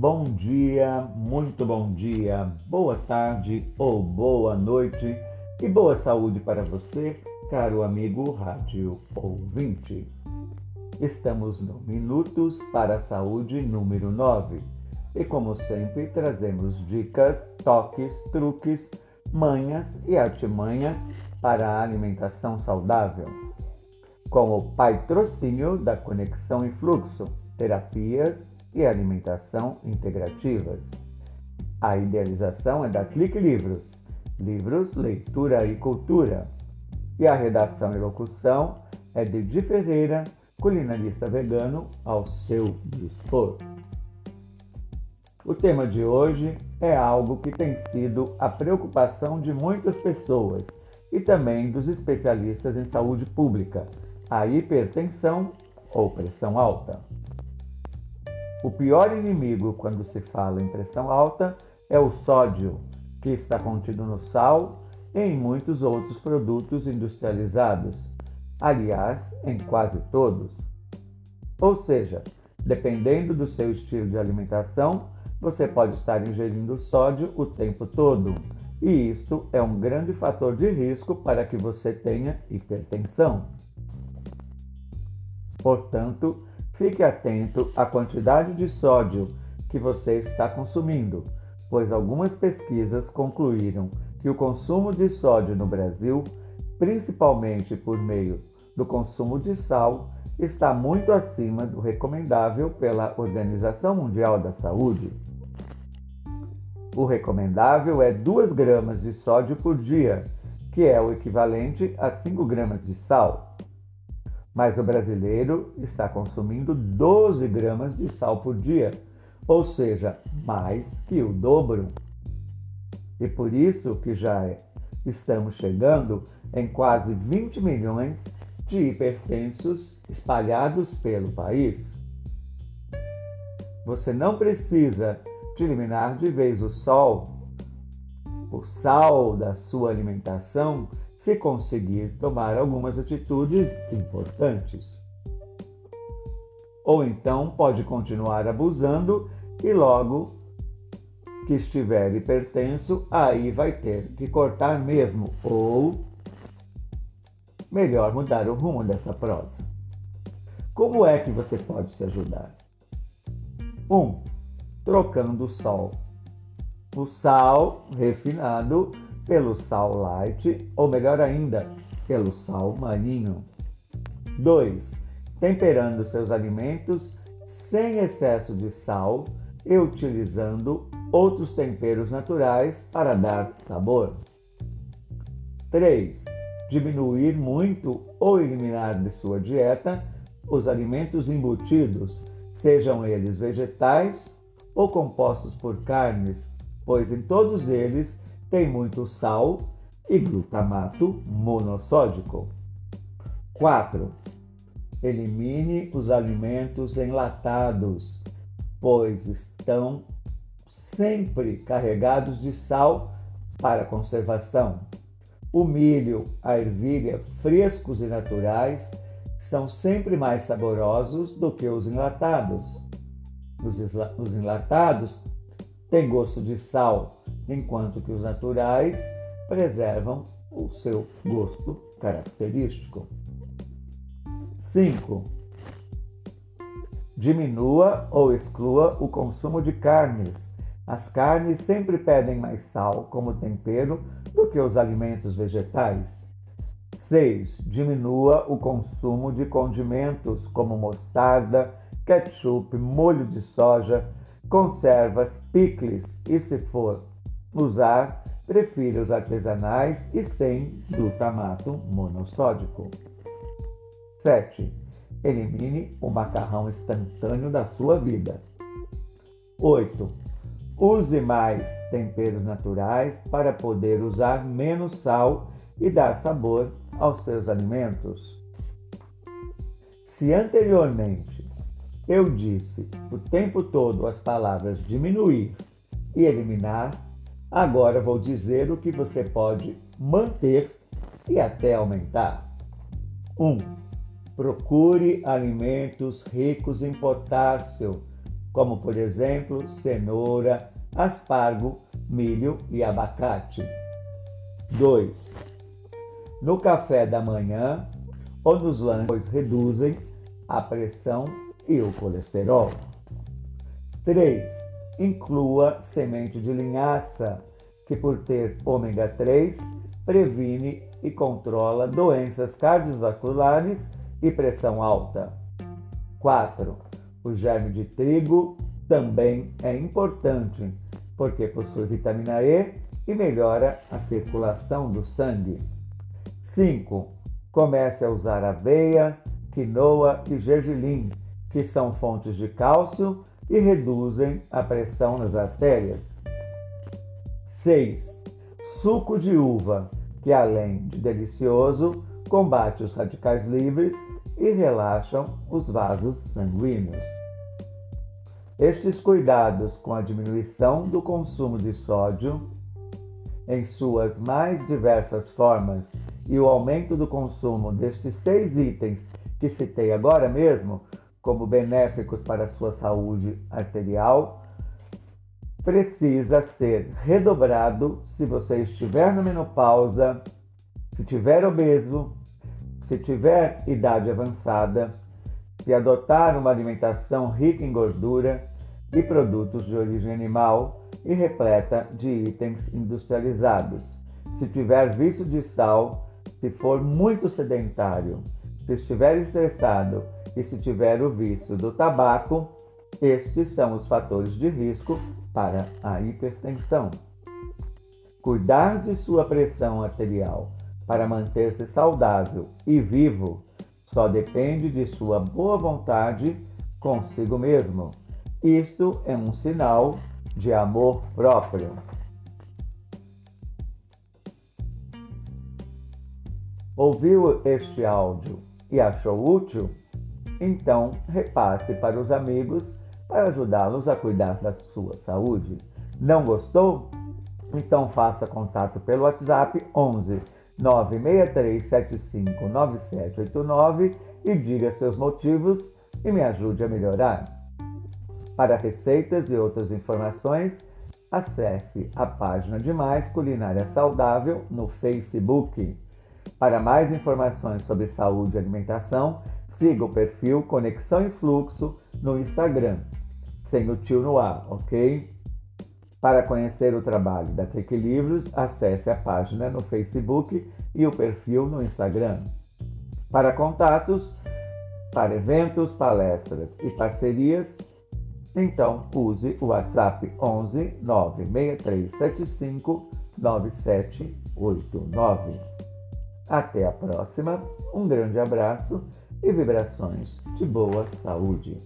Bom dia, muito bom dia, boa tarde ou boa noite e boa saúde para você, caro amigo rádio ouvinte. Estamos no Minutos para a Saúde número 9 e, como sempre, trazemos dicas, toques, truques, manhas e artimanhas para a alimentação saudável. Com o patrocínio da Conexão e Fluxo, terapias e alimentação integrativas. A idealização é da Clique Livros, livros, leitura e cultura. E a redação e locução é de Di Ferreira, culinarista vegano, ao seu dispor. O tema de hoje é algo que tem sido a preocupação de muitas pessoas e também dos especialistas em saúde pública, a hipertensão ou pressão alta. O pior inimigo quando se fala em pressão alta é o sódio, que está contido no sal e em muitos outros produtos industrializados, aliás, em quase todos. Ou seja, dependendo do seu estilo de alimentação, você pode estar ingerindo sódio o tempo todo, e isso é um grande fator de risco para que você tenha hipertensão. Portanto, fique atento à quantidade de sódio que você está consumindo, pois algumas pesquisas concluíram que o consumo de sódio no Brasil, principalmente por meio do consumo de sal, está muito acima do recomendável pela Organização Mundial da Saúde. O recomendável é 2 gramas de sódio por dia, que é o equivalente a 5 gramas de sal. Mas o brasileiro está consumindo 12 gramas de sal por dia, ou seja, mais que o dobro. E por isso que já estamos chegando em quase 20 milhões de hipertensos espalhados pelo país. Você não precisa de eliminar de vez o sol, o sal da sua alimentação, se conseguir tomar algumas atitudes importantes. Ou então pode continuar abusando e logo que estiver hipertenso, aí vai ter que cortar mesmo ou melhor mudar o rumo dessa prosa. Como é que você pode se ajudar? 1. Um, trocando o sal. O sal refinado pelo sal light, ou melhor ainda, pelo sal marinho. 2. Temperando seus alimentos sem excesso de sal e utilizando outros temperos naturais para dar sabor. 3. Diminuir muito ou eliminar de sua dieta os alimentos embutidos, sejam eles vegetais ou compostos por carnes, pois em todos eles tem muito sal e glutamato monossódico. 4. Elimine os alimentos enlatados, pois estão sempre carregados de sal para conservação. O milho, a ervilha, frescos e naturais, são sempre mais saborosos do que os enlatados. Os enlatados têm gosto de sal, enquanto que os naturais preservam o seu gosto característico. 5. Diminua ou exclua o consumo de carnes. As carnes sempre pedem mais sal como tempero do que os alimentos vegetais. 6. Diminua o consumo de condimentos como mostarda, ketchup, molho de soja, conservas, picles e, se for usar, prefira os artesanais e sem glutamato monossódico. 7. Elimine o macarrão instantâneo da sua vida. 8. Use mais temperos naturais para poder usar menos sal e dar sabor aos seus alimentos. Se anteriormente eu disse o tempo todo as palavras diminuir e eliminar, agora vou dizer o que você pode manter e até aumentar. 1. Um, procure alimentos ricos em potássio, como por exemplo cenoura, aspargo, milho e abacate. 2. No café da manhã ou nos lanches reduzem a pressão e o colesterol. 3. Inclua semente de linhaça, que por ter ômega 3 previne e controla doenças cardiovasculares e pressão alta. 4. O germe de trigo também é importante, porque possui vitamina E e melhora a circulação do sangue. 5. Comece a usar aveia, quinoa e gergelim, que são fontes de cálcio e reduzem a pressão nas artérias. 6. Suco de uva, que além de delicioso, combate os radicais livres e relaxam os vasos sanguíneos. Estes cuidados com a diminuição do consumo de sódio em suas mais diversas formas e o aumento do consumo destes seis itens que citei agora mesmo, como benéficos para a sua saúde arterial, precisa ser redobrado se você estiver na menopausa, se tiver obeso, se tiver idade avançada, se adotar uma alimentação rica em gordura e produtos de origem animal e repleta de itens industrializados, se tiver vício de sal, se for muito sedentário, se estiver estressado e se tiver o vício do tabaco, estes são os fatores de risco para a hipertensão. Cuidar de sua pressão arterial para manter-se saudável e vivo só depende de sua boa vontade consigo mesmo. Isto é um sinal de amor próprio. Ouviu este áudio e achou útil? Então repasse para os amigos para ajudá-los a cuidar da sua saúde. Não gostou? Então faça contato pelo WhatsApp 11 963759789 e diga seus motivos e me ajude a melhorar. Para receitas e outras informações, acesse a página de Mais Culinária Saudável no Facebook. Para mais informações sobre saúde e alimentação, siga o perfil Conexão e Fluxo no Instagram, sem o tio no ar, ok? Para conhecer o trabalho da Clique Livros, acesse a página no Facebook e o perfil no Instagram. Para contatos, para eventos, palestras e parcerias, então use o WhatsApp 11 96375 9789. Até a próxima, um grande abraço e vibrações de boa saúde.